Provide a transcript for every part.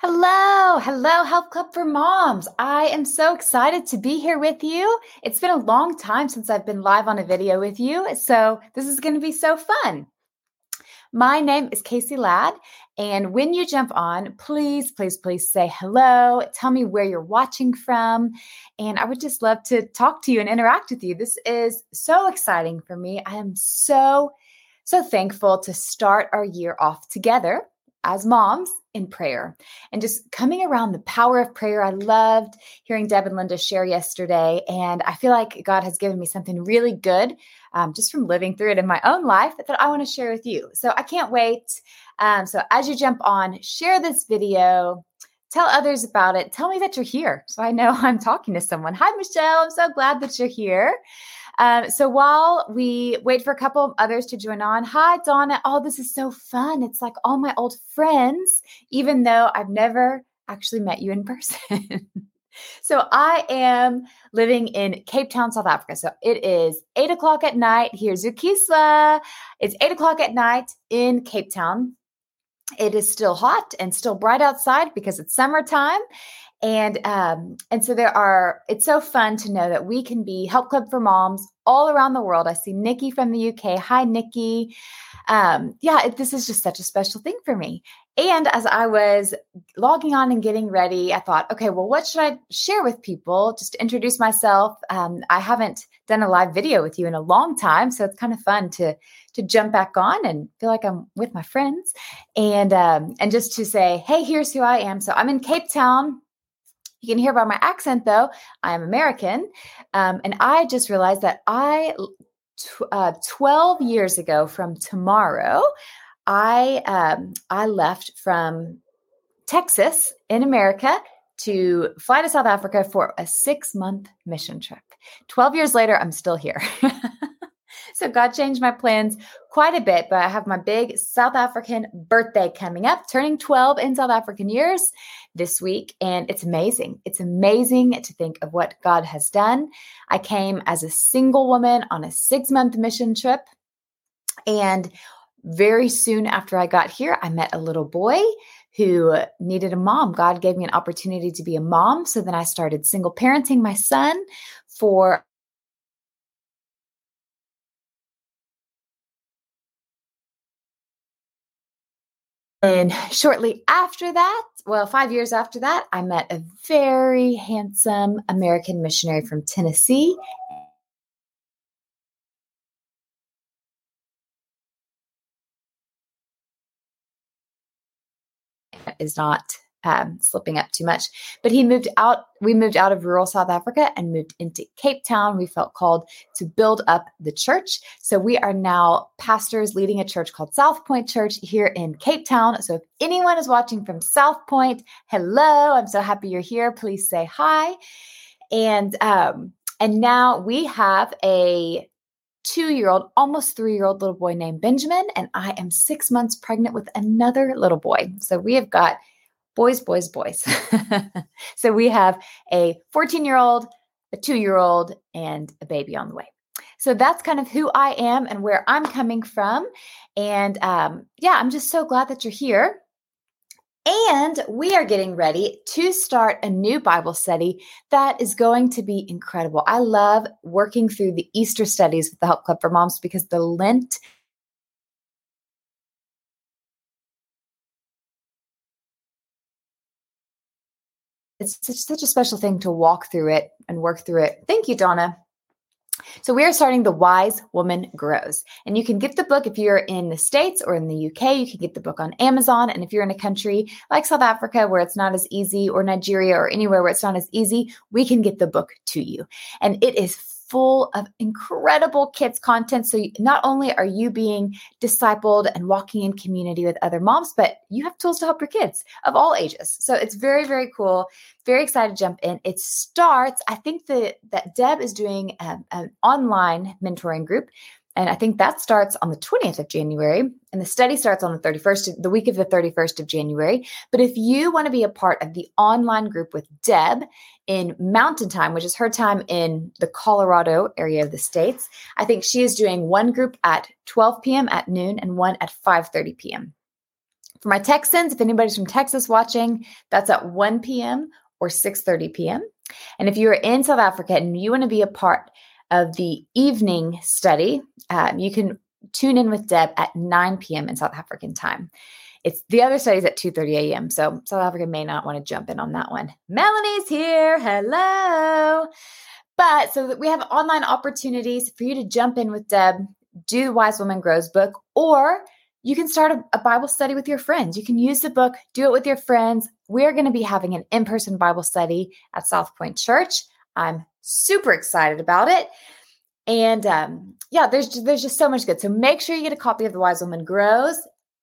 Hello, hello, Help Club for Moms. I am so excited to be here with you. It's been a long time since I've been live on a video with you, so this is going to be so fun. My name is Casey Ladd, and when you jump on, please, please, please say hello. Tell me where you're watching from, and I would just love to talk to you and interact with you. This is so exciting for me. I am so, so thankful to start our year off together as moms in prayer and just coming around the power of prayer. I loved hearing Deb and Linda share yesterday, and I feel like God has given me something really good um, just from living through it in my own life that I want to share with you. So I can't wait. Um, so as you jump on, share this video. Tell others about it. Tell me that you're here so I know I'm talking to someone. Hi, Michelle. I'm so glad that you're here. Um, so while we wait for a couple others to join on, hi, Donna. Oh, this is so fun. It's like all my old friends, even though I've never actually met you in person. so I am living in Cape Town, South Africa. So it is eight o'clock at night. Here's Ukiswa. It's eight o'clock at night in Cape Town. It is still hot and still bright outside because it's summertime and um, and so there are it's so fun to know that we can be help club for moms all around the world. I see nikki from the uk hi nikki. Um, yeah it, this is just such a special thing for me. And as i was logging on and getting ready i thought okay well what should i share with people? Just to introduce myself. Um, i haven't done a live video with you in a long time so it's kind of fun to to jump back on and feel like i'm with my friends. And um, and just to say hey here's who i am. So i'm in cape town you can hear by my accent, though, I'm American. Um, and I just realized that I, uh, 12 years ago from tomorrow, I, um, I left from Texas in America to fly to South Africa for a six month mission trip. 12 years later, I'm still here. so God changed my plans quite a bit, but I have my big South African birthday coming up, turning 12 in South African years this week. And it's amazing. It's amazing to think of what God has done. I came as a single woman on a six month mission trip. And very soon after I got here, I met a little boy who needed a mom. God gave me an opportunity to be a mom. So then I started single parenting my son for And shortly after that, well, five years after that, I met a very handsome American missionary from Tennessee. Is not um, slipping up too much. But he moved out. We moved out of rural South Africa and moved into Cape Town. We felt called to build up the church. So we are now pastors leading a church called South Point Church here in Cape Town. So if anyone is watching from South Point, hello. I'm so happy you're here. Please say hi. And um, and now we have a two year old, almost three year old little boy named Benjamin, and I am six months pregnant with another little boy. So we have got boys, boys, boys. so we have a 14 year old, a two year old, and a baby on the way. So that's kind of who I am and where I'm coming from. And um, yeah, I'm just so glad that you're here. And we are getting ready to start a new Bible study that is going to be incredible. I love working through the Easter studies with the Help Club for Moms because the Lent it's such, such a special thing to walk through it and work through it. Thank you, Donna. So we are starting The Wise Woman Grows. And you can get the book if you're in the States or in the UK, you can get the book on Amazon. And if you're in a country like South Africa where it's not as easy, or Nigeria or anywhere where it's not as easy, we can get the book to you. And it is full of incredible kids content. So not only are you being discipled and walking in community with other moms, but you have tools to help your kids of all ages. So it's very, very cool. Very excited to jump in. It starts, I think that, that Deb is doing a, an online mentoring group and I think that starts on the 20th of January, and the study starts on the 31st, the week of the 31st of January. But if you want to be a part of the online group with Deb in Mountain Time, which is her time in the Colorado area of the States, I think she is doing one group at 12 p.m. at noon and one at 5:30 p.m. For my Texans, if anybody's from Texas watching, that's at 1 p.m. or 6:30 p.m. And if you're in South Africa and you want to be a part of the evening study, um, you can tune in with Deb at 9 p.m. in South African time. It's the other study is at 2:30 a.m. So South Africa may not want to jump in on that one. Melanie's here. Hello. But so that we have online opportunities for you to jump in with Deb, do the Wise Woman Grows book, or you can start a, a, Bible study with your friends. You can use the book, do it with your friends. We're going to be having an in person Bible study at South Point Church. I'm super excited about it. And um, yeah, there's there's just so much good. So make sure you get a copy of The Wise Woman Grows.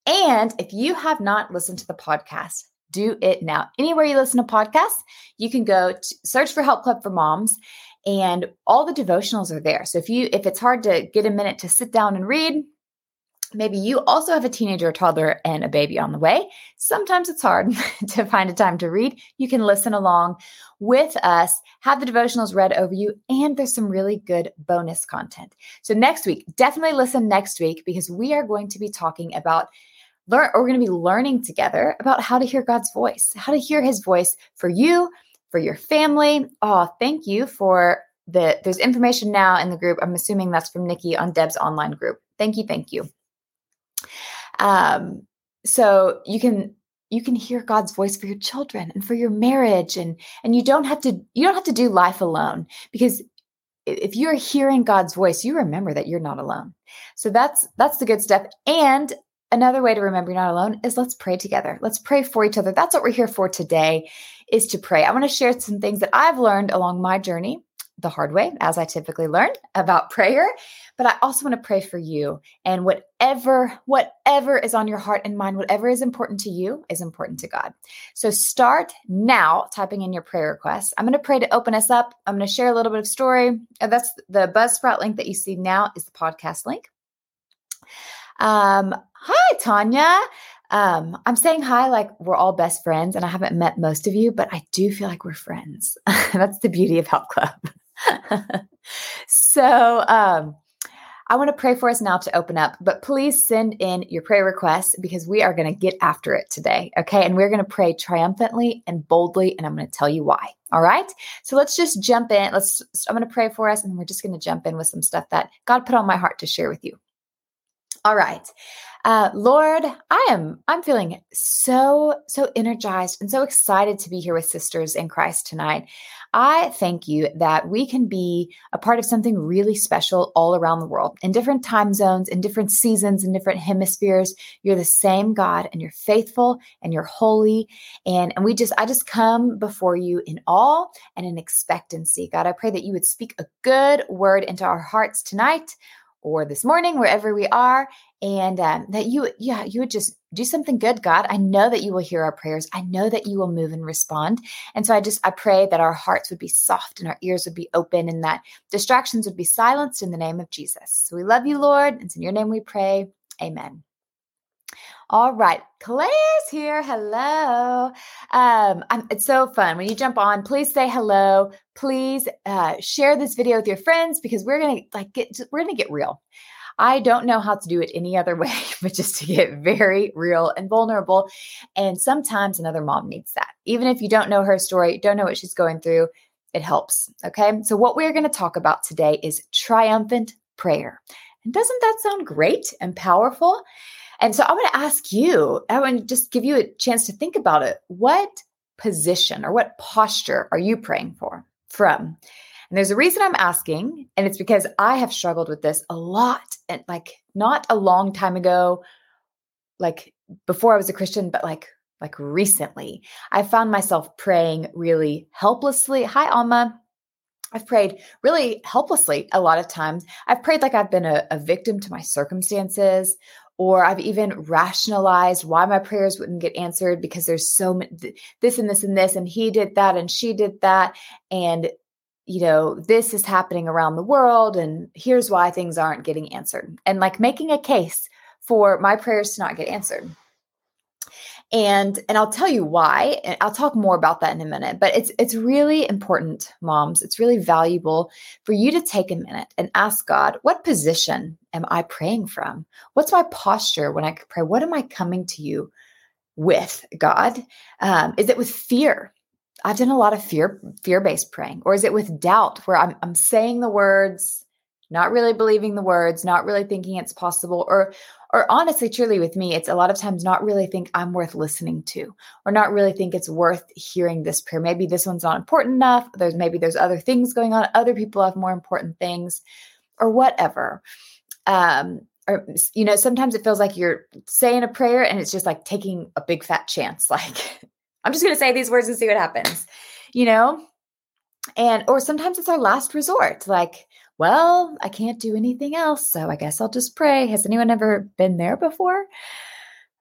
And if you have not listened to the podcast, do it now. Anywhere you listen to podcasts, you can go search for Help Club for Moms and all the devotionals are there. So if you if it's hard to get a minute to sit down and read, Maybe you also have a teenager, a toddler, and a baby on the way. Sometimes it's hard to find a time to read. You can listen along with us, have the devotionals read over you, and there's some really good bonus content. So, next week, definitely listen next week because we are going to be talking about. Learn, we're going to be learning together about how to hear God's voice, how to hear his voice for you, for your family. Oh, thank you for the there's information now in the group. I'm assuming that's from Nikki on Deb's online group. Thank you, thank you. Um, so you can you can hear God's voice for your children and for your marriage and and you don't have to you don't have to do life alone because if you're hearing God's voice, you remember that you're not alone. So that's that's the good stuff. And another way to remember you're not alone is let's pray together. Let's pray for each other. That's what we're here for today is to pray. I want to share some things that I've learned along my journey the hard way, as I typically learn about prayer. But I also want to pray for you. And whatever, whatever is on your heart and mind, whatever is important to you is important to God. So start now typing in your prayer requests. I'm going to pray to open us up. I'm going to share a little bit of story. That's the Buzzsprout link that you see now is the podcast link. Um, hi, Tanya. Um, I'm saying hi like we're all best friends, and I haven't met most of you, but I do feel like we're friends. That's the beauty of Help Club. so um, I want to pray for us now to open up, but please send in your prayer requests because we are going to get after it today. Okay. And we're going to pray triumphantly and boldly, and I'm going to tell you why. All right. So let's just jump in. Let's, I'm going to pray for us, and we're just going to jump in with some stuff that God put on my heart to share with you. All right. Uh, Lord, I am I'm feeling so so energized and so excited to be here with sisters in Christ tonight. I thank you that we can be a part of something really special all around the world in different time zones, in different seasons, in different hemispheres. You're the same God and you're faithful and you're holy. And, and we just, I just come before you in awe and in expectancy. God, I pray that you would speak a good word into our hearts tonight or this morning, wherever we are, and um, that you, yeah, you would just do something good, God. I know that you will hear our prayers. I know that you will move and respond. And so I just, I pray that our hearts would be soft and our ears would be open and that distractions would be silenced in the name of Jesus. So we love you, Lord. It's in your name we pray. Amen. All right, Clay is here. Hello. Um, it's so fun when you jump on. Please say hello. Please uh, share this video with your friends because we're gonna like get we're gonna get real. I don't know how to do it any other way, but just to get very real and vulnerable. And sometimes another mom needs that. Even if you don't know her story, don't know what she's going through, it helps. Okay. So, what we're going to talk about today is triumphant prayer. And doesn't that sound great and powerful? And so I want to ask you, I want to just give you a chance to think about it. What position or what posture are you praying for from? And there's a reason I'm asking, and it's because I have struggled with this a lot and like not a long time ago, like before I was a Christian, but like like recently. I found myself praying really helplessly. Hi, Alma. I've prayed really helplessly a lot of times. I've prayed like I've been a, a victim to my circumstances, or I've even rationalized why my prayers wouldn't get answered because there's so many, this and this and this, and he did that and she did that. And, you know, this is happening around the world, and here's why things aren't getting answered. And like making a case for my prayers to not get answered and and I'll tell you why and I'll talk more about that in a minute but it's it's really important moms it's really valuable for you to take a minute and ask God what position am I praying from what's my posture when I pray what am I coming to you with God? Um, is it with fear? I've done a lot of fear fear based praying, or is it with doubt where I'm I'm saying the words, not really believing the words, not really thinking it's possible, or or honestly, truly with me, it's a lot of times not really think I'm worth listening to, or not really think it's worth hearing this prayer. Maybe this one's not important enough. There's maybe there's other things going on. Other people have more important things, or whatever. Um, or you know, sometimes it feels like you're saying a prayer and it's just like taking a big fat chance. Like, I'm just going to say these words and see what happens, you know? And, or sometimes it's our last resort. Like, well, I can't do anything else. So I guess I'll just pray. Has anyone ever been there before?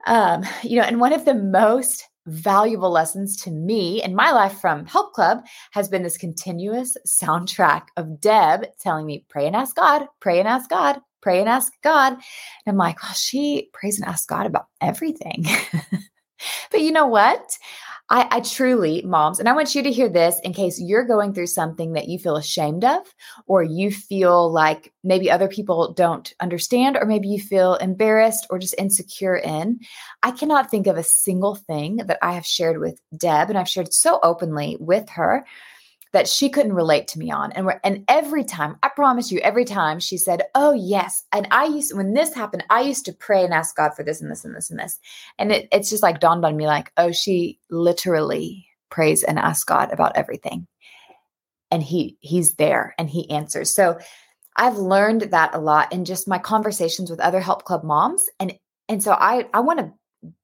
Um, you know, and one of the most valuable lessons to me in my life from Help Club has been this continuous soundtrack of Deb telling me, pray and ask God, pray and ask God, pray and ask God. And I'm like, well, she prays and asks God about everything. but you know what? I, I, truly, moms, and I want you to hear this in case you're going through something that you feel ashamed of, or you feel like maybe other people don't understand, or maybe you feel embarrassed or just insecure in. I cannot think of a single thing that I have shared with Deb, and I've shared so openly with her that she couldn't relate to me on. And and every time, I promise you, every time she said, "Oh yes," and I used when this happened, I used to pray and ask God for this and this and this and this, and it, it's just like dawned on me, like, oh, she literally prays and asks God about everything, and he he's there and he answers. So I've learned that a lot in just my conversations with other help club moms, and and so I I want to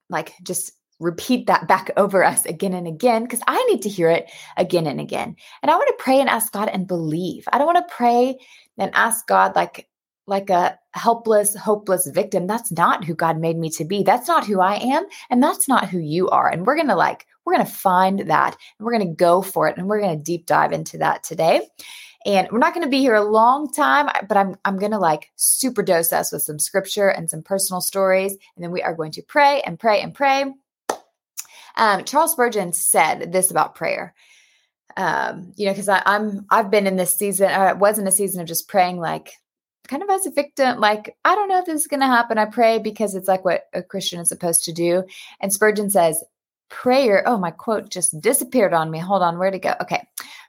like just repeat that back over us again and again because I need to hear it again and again. And I want to pray and ask God and believe. I don't want to pray and ask God like like a helpless, hopeless victim. That's not who God made me to be. That's not who I am, and that's not who you are. And we're going to like we're going to find that and we're going to go for it and we're going to deep dive into that today. And we're not going to be here a long time, but I'm I'm going to like super dose us with some scripture and some personal stories and then we are going to pray and pray and pray um, Charles Spurgeon said this about prayer. Um, you know, because I'm I've been in this season. I was in a season of just praying like kind of as a victim, like, I don't know if this is going to happen. I pray because it's like what a Christian is supposed to do. And Spurgeon says, prayer. Oh, my quote just disappeared on me. Hold on, where'd it go? Okay.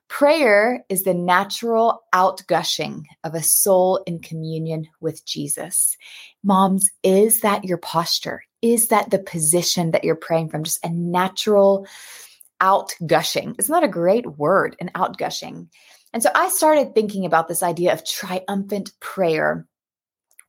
Prayer is the natural outgushing of a soul in communion with Jesus. Moms, is that your posture? Is that the position that you're praying from? Just a natural outgushing. Isn't that a great word, an outgushing? And so I started thinking about this idea of triumphant prayer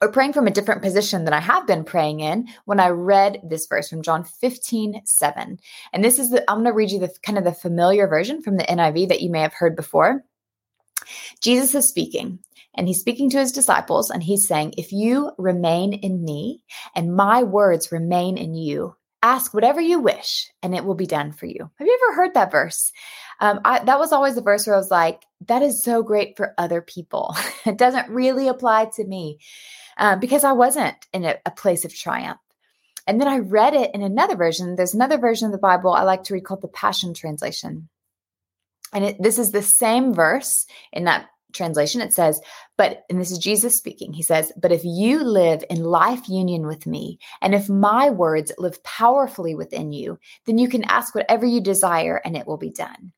or praying from a different position than I have been praying in when I read this verse from John 15, 7. And this is the, I'm going to read you the kind of the familiar version from the NIV that you may have heard before. Jesus is speaking, and he's speaking to his disciples, and he's saying, If you remain in me and my words remain in you, ask whatever you wish, and it will be done for you. Have you ever heard that verse? Um, I, that was always the verse where I was like, that is so great for other people. it doesn't really apply to me um, because I wasn't in a, a place of triumph. And then I read it in another version. There's another version of the Bible I like to read called the Passion Translation. And it, this is the same verse in that translation. It says, but, and this is Jesus speaking, he says, but if you live in life union with me, and if my words live powerfully within you, then you can ask whatever you desire and it will be done.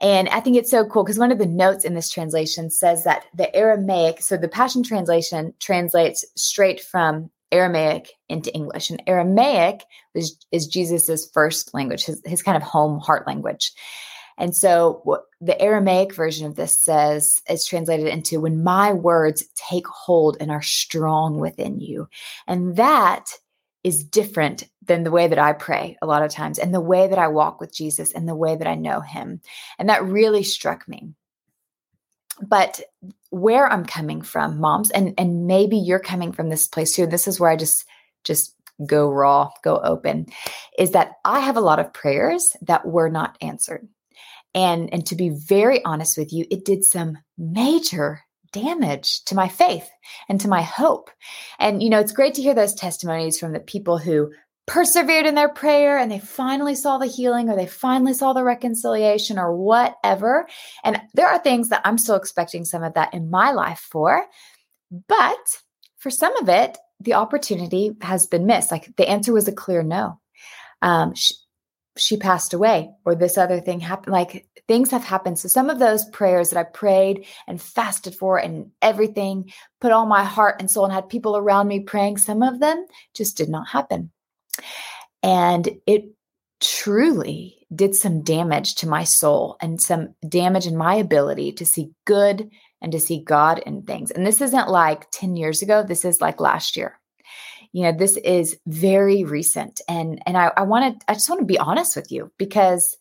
And I think it's so cool because one of the notes in this translation says that the Aramaic, so the Passion Translation translates straight from Aramaic into English. And Aramaic is, Jesus's first language, his, his kind of home heart language. And so the Aramaic version of this says is translated into when my words take hold and are strong within you. And that is different than the way that I pray a lot of times and the way that I walk with Jesus and the way that I know him. And that really struck me. But where I'm coming from, moms, and and maybe you're coming from this place too. This is where I just just go raw, go open, is that I have a lot of prayers that were not answered. And and to be very honest with you, it did some major damage to my faith and to my hope. And, you know, it's great to hear those testimonies from the people who persevered in their prayer and they finally saw the healing or they finally saw the reconciliation or whatever. And there are things that I'm still expecting some of that in my life for. But for some of it, the opportunity has been missed. Like the answer was a clear no. um, she, she passed away or this other thing happened like things have happened so some of those prayers that i prayed and fasted for and everything put all my heart and soul and had people around me praying some of them just did not happen and it truly did some damage to my soul and some damage in my ability to see good and to see god in things. And this isn't like 10 years ago. This is like last year. You know this is very recent. And and i, I wanted i just want to be honest with you because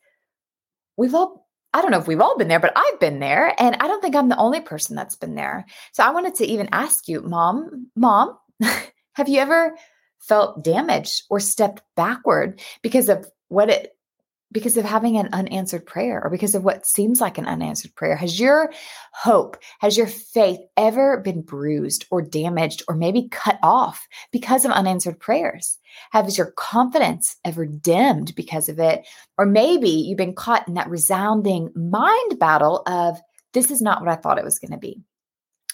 we've all i don't know if we've all been there but i've been there. And i don't think i'm the only person that's been there. So i wanted to even ask you mom mom have you ever felt damaged or stepped backward because of what it because of having an unanswered prayer or because of what seems like an unanswered prayer? Has your hope, has your faith ever been bruised or damaged or maybe cut off because of unanswered prayers? Has your confidence ever dimmed because of it? Or maybe you've been caught in that resounding mind battle of, this is not what I thought it was going to be.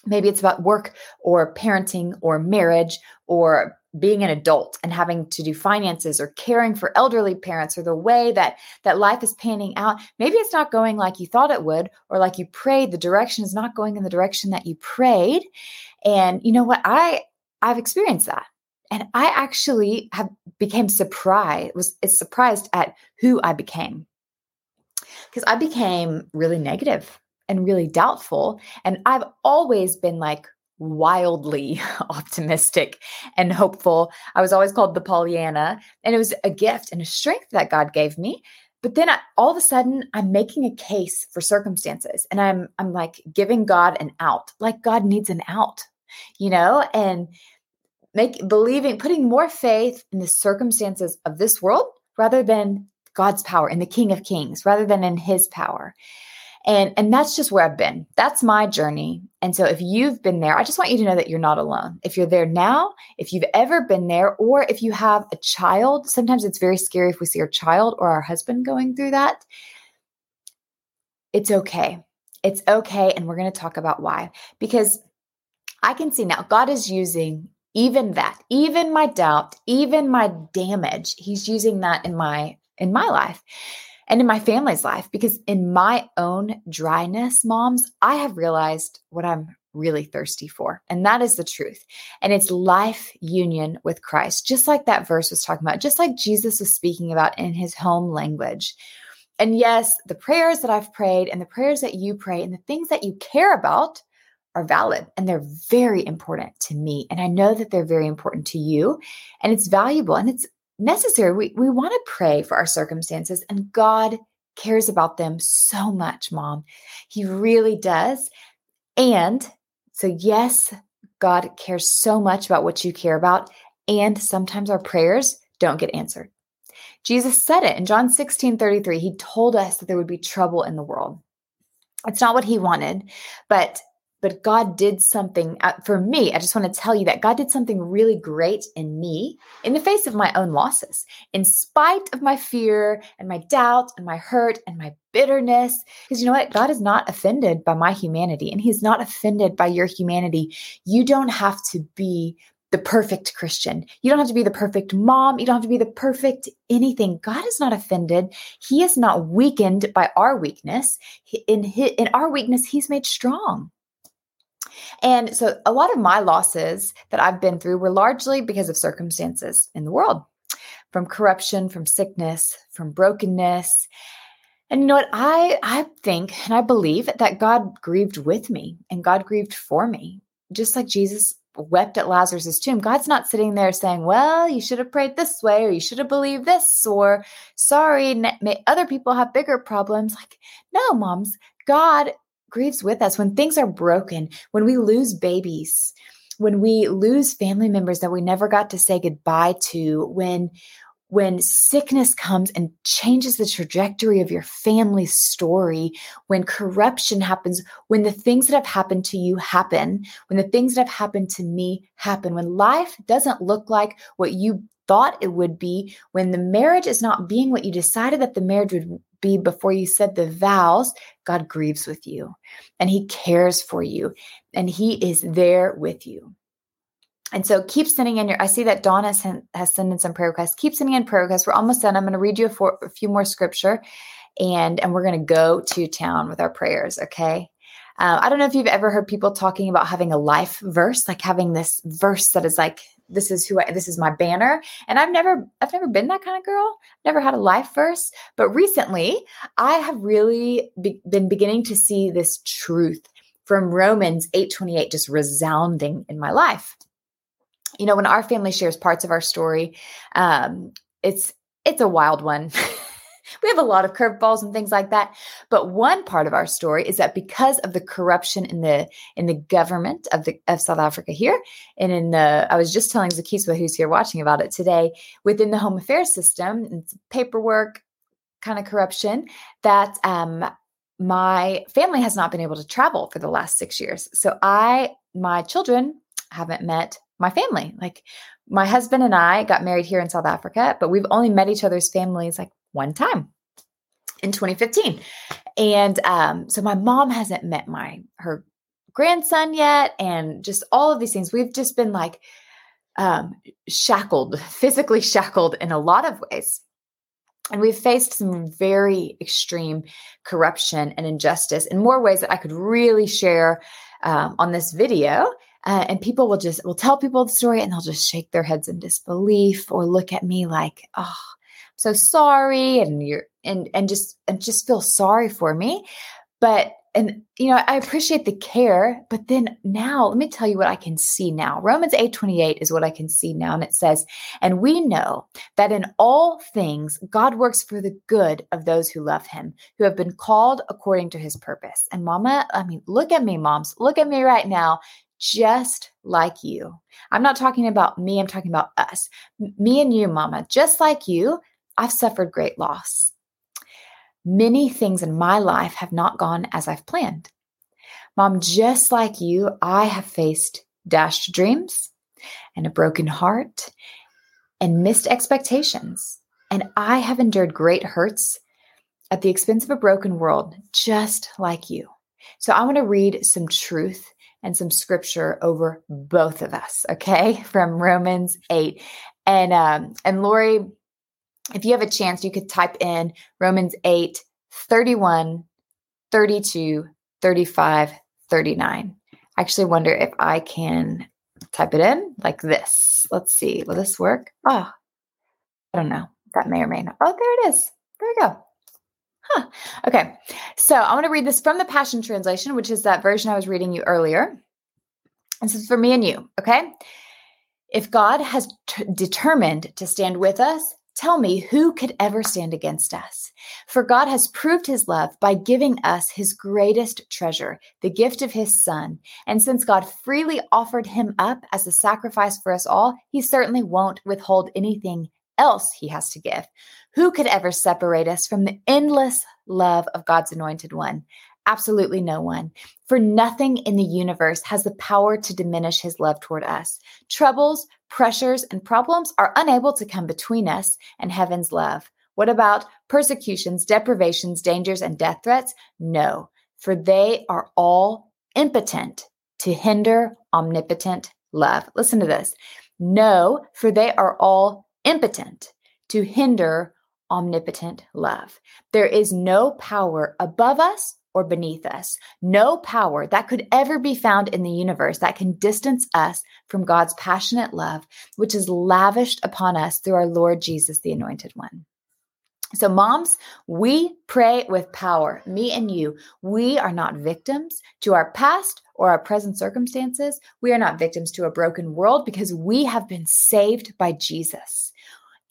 Maybe it's about work or parenting or marriage or being an adult and having to do finances or caring for elderly parents or the way that that life is panning out maybe it's not going like you thought it would or like you prayed. The direction is not going in the direction that you prayed. And you know what? I i've experienced that. And i actually have became surprised was surprised at who i became. Because i became really negative and really doubtful. And i've always been like wildly optimistic and hopeful. I was always called the Pollyanna, and it was a gift and a strength that God gave me. But then I, all of a sudden, I'm making a case for circumstances, and I'm I'm like giving God an out, like God needs an out, you know, and make believing, putting more faith in the circumstances of this world rather than God's power in the King of Kings, rather than in His power and and that's just where i've been. That's my journey. And so if you've been there i just want you to know that you're not alone. If you're there now if you've ever been there or if you have a child sometimes it's very scary if we see our child or our husband going through that. It's okay. It's okay and we're going to talk about why. Because i can see now god is using even that even my doubt even my damage. He's using that in my in my life and in my family's life because in my own dryness, moms, I have realized what I'm really thirsty for. And that is the truth. And it's life union with Christ, just like that verse was talking about, just like Jesus was speaking about in his home language. And yes, the prayers that I've prayed and the prayers that you pray and the things that you care about are valid and they're very important to me. And I know that they're very important to you. And it's valuable and it's necessary. We, we want to pray for our circumstances, and God cares about them so much, mom. He really does. And so, yes, God cares so much about what you care about. And sometimes our prayers don't get answered. Jesus said it in John 16 33. He told us that there would be trouble in the world. It's not what he wanted, but but God did something uh, for me. I just want to tell you that God did something really great in me in the face of my own losses, in spite of my fear and my doubt and my hurt and my bitterness. Because you know what? God is not offended by my humanity and He's not offended by your humanity. You don't have to be the perfect Christian. You don't have to be the perfect mom. You don't have to be the perfect anything. God is not offended. He is not weakened by our weakness. In, his, in our weakness, He's made strong. And so a lot of my losses that I've been through were largely because of circumstances in the world from corruption, from sickness, from brokenness. And you know what? I I think and I believe that God grieved with me and God grieved for me. Just like Jesus wept at Lazarus' tomb. God's not sitting there saying, well, you should have prayed this way, or you should have believed this, or sorry, may other people have bigger problems. Like, no, moms, God grieves with us when things are broken, when we lose babies, when we lose family members that we never got to say goodbye to, when when sickness comes and changes the trajectory of your family's story, when corruption happens, when the things that have happened to you happen, when the things that have happened to me happen, when life doesn't look like what you thought it would be, when the marriage is not being what you decided that the marriage would be before you said the vows, God grieves with you and He cares for you and He is there with you. And so keep sending in your, I see that Dawn has, sent, has sent in some prayer requests. Keep sending in prayer requests. We're almost done. I'm going to read you a, for, a few more scripture and, and we're going to go to town with our prayers. Okay. Uh, I don't know if you've ever heard people talking about having a life verse, like having this verse that is like, this is who I, this is my banner. And I've never, I've never been that kind of girl. Never had a life verse. But recently I have really be, been beginning to see this truth from Romans 8:28 just resounding in my life. You know, when our family shares parts of our story, um, it's it's a wild one. we have a lot of curveballs and things like that. But one part of our story is that because of the corruption in the in the government of the of South Africa here, and in the I was just telling Zakiswa who's here watching about it today, within the home affairs system, paperwork kind of corruption that um my family has not been able to travel for the last six years. So I, my children haven't met my family. Like my husband and I got married here in South Africa, but we've only met each other's families like one time in 2015. And um, so my mom hasn't met my her grandson yet, and just all of these things. We've just been like um, shackled, physically shackled in a lot of ways. And we've faced some very extreme corruption and injustice in more ways that I could really share um, on this video. Uh, and people will just will tell people the story and they'll just shake their heads in disbelief or look at me like, "Oh, so sorry," and you're and and just and just feel sorry for me. But and you know i appreciate the care but then now let me tell you what i can see now. Romans 8 28 is what i can see now and it says and we know that in all things god works for the good of those who love him who have been called according to his purpose. And mama i mean look at me moms. Look at me right now just like you. I'm not talking about me i'm talking about us. Me and you mama just like you i've suffered great loss Many things in my life have not gone as I've planned. Mom, just like you, I have faced dashed dreams and a broken heart and missed expectations. And I have endured great hurts at the expense of a broken world, just like you. So I want to read some truth and some scripture over both of us, okay, from Romans 8. And um, and Lori, if you have a chance, you could type in Romans 8, 31, 32, 35, 39. I actually wonder if I can type it in like this. Let's see. Will this work? Oh, I don't know. That may or may not. Oh, there it is. There we go. Huh. Okay. So I want to read this from the Passion Translation, which is that version I was reading you earlier. This is for me and you. Okay. If God has t- determined to stand with us, Tell me, who could ever stand against us? For God has proved his love by giving us his greatest treasure, the gift of his Son. And since God freely offered him up as a sacrifice for us all, he certainly won't withhold anything else he has to give. Who could ever separate us from the endless love of God's anointed one? Absolutely no one. For nothing in the universe has the power to diminish his love toward us. Troubles, pressures, and problems are unable to come between us and heaven's love. What about persecutions, deprivations, dangers, and death threats? No, for they are all impotent to hinder omnipotent love. Listen to this. No, for they are all impotent to hinder omnipotent love. There is no power above us or beneath us. No power that could ever be found in the universe that can distance us from God's passionate love, which is lavished upon us through our Lord Jesus, the Anointed One. So, moms, we pray with power, me and you. We are not victims to our past or our present circumstances. We are not victims to a broken world because we have been saved by Jesus.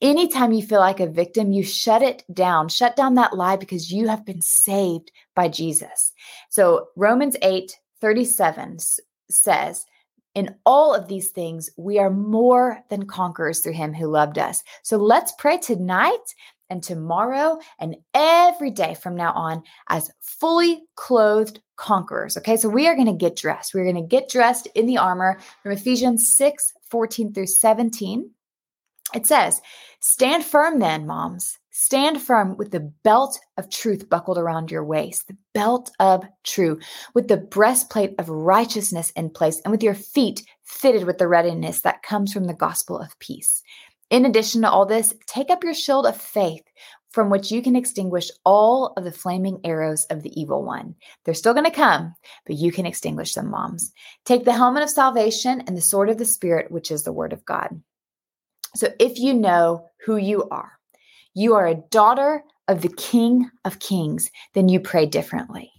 Anytime you feel like a victim, you shut it down, shut down that lie because you have been saved by Jesus. So Romans 8 37 says, in all of these things, we are more than conquerors through him who loved us. So let's pray tonight and tomorrow and every day from now on as fully clothed conquerors. Okay, so we are going to get dressed. We're going to get dressed in the armor from Ephesians 6 14 through 17. It says, Stand firm then, moms. Stand firm with the belt of truth buckled around your waist, the belt of truth, with the breastplate of righteousness in place, and with your feet fitted with the readiness that comes from the gospel of peace. In addition to all this, take up your shield of faith from which you can extinguish all of the flaming arrows of the evil one. They're still going to come, but you can extinguish them, moms. Take the helmet of salvation and the sword of the Spirit, which is the word of God. So if you know who you are, you are a daughter of the King of Kings, then you pray differently.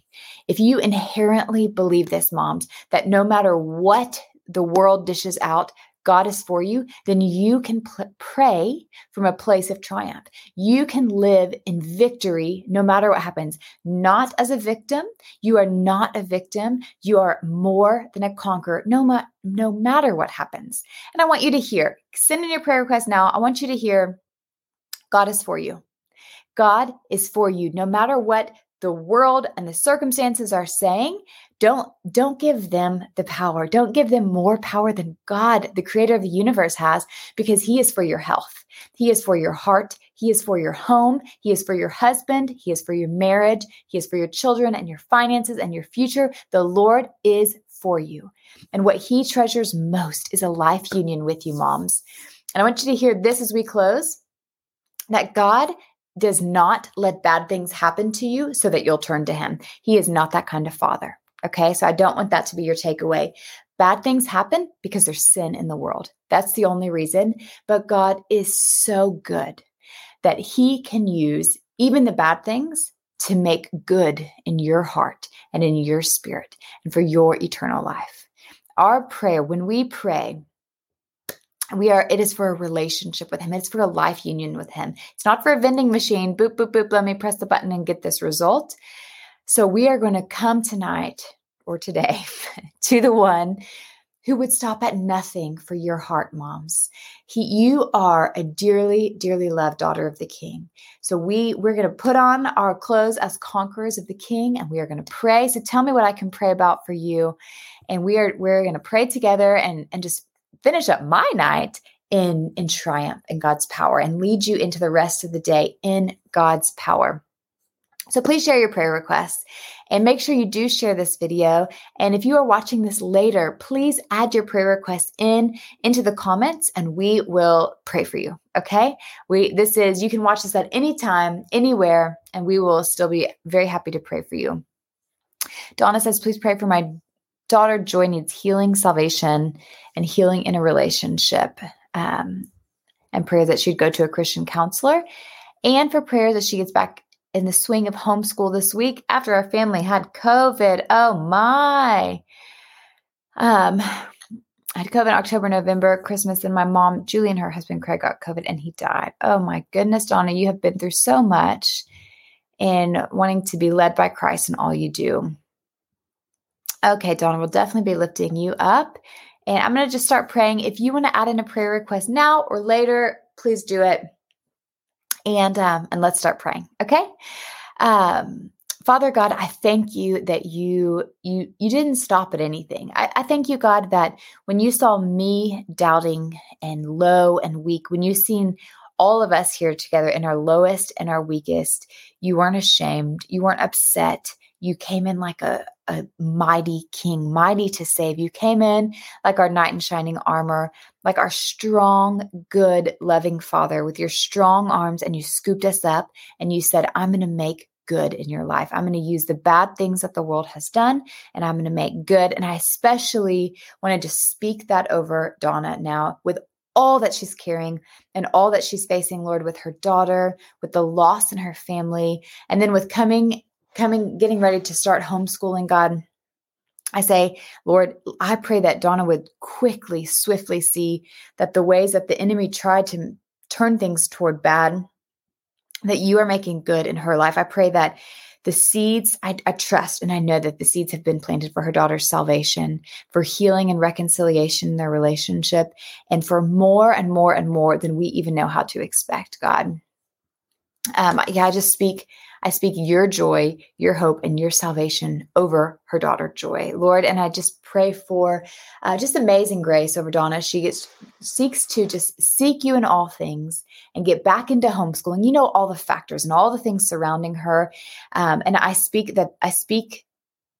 If you inherently believe this, moms, that no matter what the world dishes out, God is for you, then you can pray from a place of triumph. You can live in victory no matter what happens, not as a victim. You are not a victim. You are more than a conqueror, no, ma- no matter what happens. And I want you to hear, send in your prayer request now. I want you to hear God is for you. God is for you. No matter what the world and the circumstances are saying, don't don't give them the power. Don't give them more power than God, the creator of the universe has because he is for your health. He is for your heart, he is for your home, he is for your husband, he is for your marriage, he is for your children and your finances and your future. The Lord is for you. And what he treasures most is a life union with you, moms. And I want you to hear this as we close that God does not let bad things happen to you so that you'll turn to Him. He is not that kind of father. Okay. So I don't want that to be your takeaway. Bad things happen because there's sin in the world. That's the only reason. But God is so good that He can use even the bad things to make good in your heart and in your spirit and for your eternal life. Our prayer, when we pray, we are it is for a relationship with him. It's for a life union with him. It's not for a vending machine. Boop boop boop let me press the button and get this result. So we are going to come tonight or today to the one who would stop at nothing for your heart moms. He you are a dearly dearly loved daughter of the king. So we we're going to put on our clothes as conquerors of the king and we are going to pray. So tell me what i can pray about for you. And we are we're going to pray together and and just finish up my night in in triumph in God's power and lead you into the rest of the day in God's power. So please share your prayer requests and make sure you do share this video. And if you are watching this later, please add your prayer requests in into the comments and we will pray for you. Okay? We this is you can watch this at any time, anywhere, and we will still be very happy to pray for you. Donna says, please pray for my daughter Joy needs healing, salvation, and healing in a relationship. Um, and prayer that she'd go to a Christian counselor, and for prayer that she gets back in the swing of homeschool this week after our family had COVID. Oh my. Um, I had COVID in October, November, Christmas, and my mom, Julie, and her husband Craig got COVID and he died. Oh my goodness, Donna, you have been through so much in wanting to be led by Christ in all you do. Okay, Donna, we'll definitely be lifting you up. And I'm going to just start praying. If you want to add in a prayer request now or later, please do it. And um, and let's start praying. Okay. Um, Father God, I thank you that you you you didn't stop at anything. I, I, thank you, God, that when you saw me doubting and low and weak, when you seen all of us here together in our lowest and our weakest, you weren't ashamed, you weren't upset, you came in like a, a mighty king, mighty to save. You came in like our knight in shining armor, like our strong, good, loving father with your strong arms, and you scooped us up and you said, I'm going to make good in your life. I'm going to use the bad things that the world has done and I'm going to make good. And I especially wanted to speak that over Donna now with all that she's carrying and all that she's facing, Lord, with her daughter, with the loss in her family, and then with coming coming, getting ready to start homeschooling, God, I say, Lord, I pray that Donna would quickly, swiftly see that the ways that the enemy tried to turn things toward bad, that you are making good in her life. I pray that the seeds, I, I, trust and I know that the seeds have been planted for her daughter's salvation, for healing and reconciliation in their relationship, and for more and more and more than we even know how to expect, God. um, yeah, I just speak, I speak your joy, your hope, and your salvation over her daughter Joy, Lord. And I just pray for uh, just amazing grace over Donna. She gets seeks to just seek you in all things and get back into homeschooling. You know all the factors and all the things surrounding her. Um, and I speak that I speak,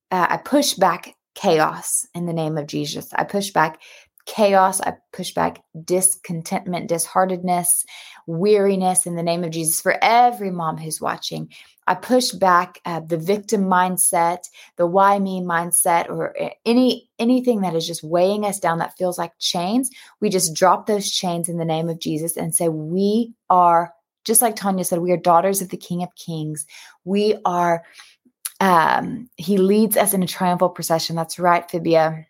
uh, I push back chaos in the name of Jesus. I push back chaos. I push back discontentment, disheartedness, weariness in the name of Jesus for every mom who's watching. I push back uh, the victim mindset, the why me mindset, or any anything that is just weighing us down that feels like chains. We just drop those chains in the name of Jesus and say, We are, just like Tanya said, we are daughters of the King of Kings. We are, um, He leads us in a triumphal procession. That's right, Fibia.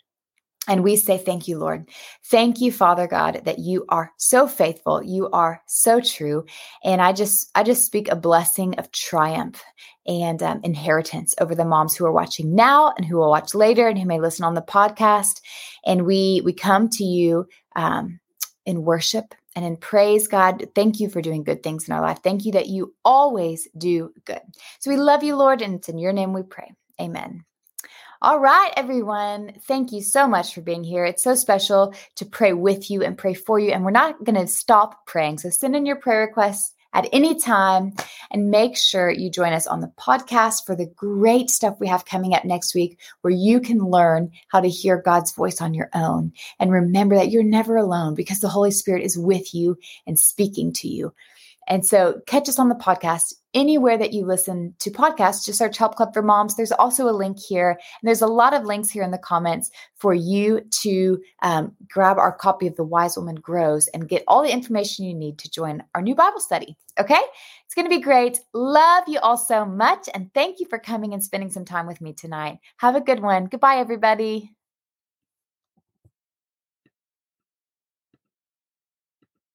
And we say, Thank you, Lord. Thank you, Father God, that you are so faithful. You are so true. And I just, I just speak a blessing of triumph and um, inheritance over the moms who are watching now and who will watch later and who may listen on the podcast. And we, we come to you um, in worship and in praise, God. Thank you for doing good things in our life. Thank you that you always do good. So we love you, Lord, and it's in your name we pray. Amen. All right, everyone. Thank you so much for being here. It's so special to pray with you and pray for you. And we're not going to stop praying. So send in your prayer requests at any time and make sure you join us on the podcast for the great stuff we have coming up next week where you can learn how to hear God's voice on your own. And remember that you're never alone because the Holy Spirit is with you and speaking to you. And so catch us on the podcast anywhere that you listen to podcasts. Just search Help Club for Moms. There's also a link here. And there's a lot of links here in the comments for you to um, grab our copy of The Wise Woman Grows and get all the information you need to join our new Bible study. Okay? It's going to be great. Love you all so much. And thank you for coming and spending some time with me tonight. Have a good one. Goodbye, everybody.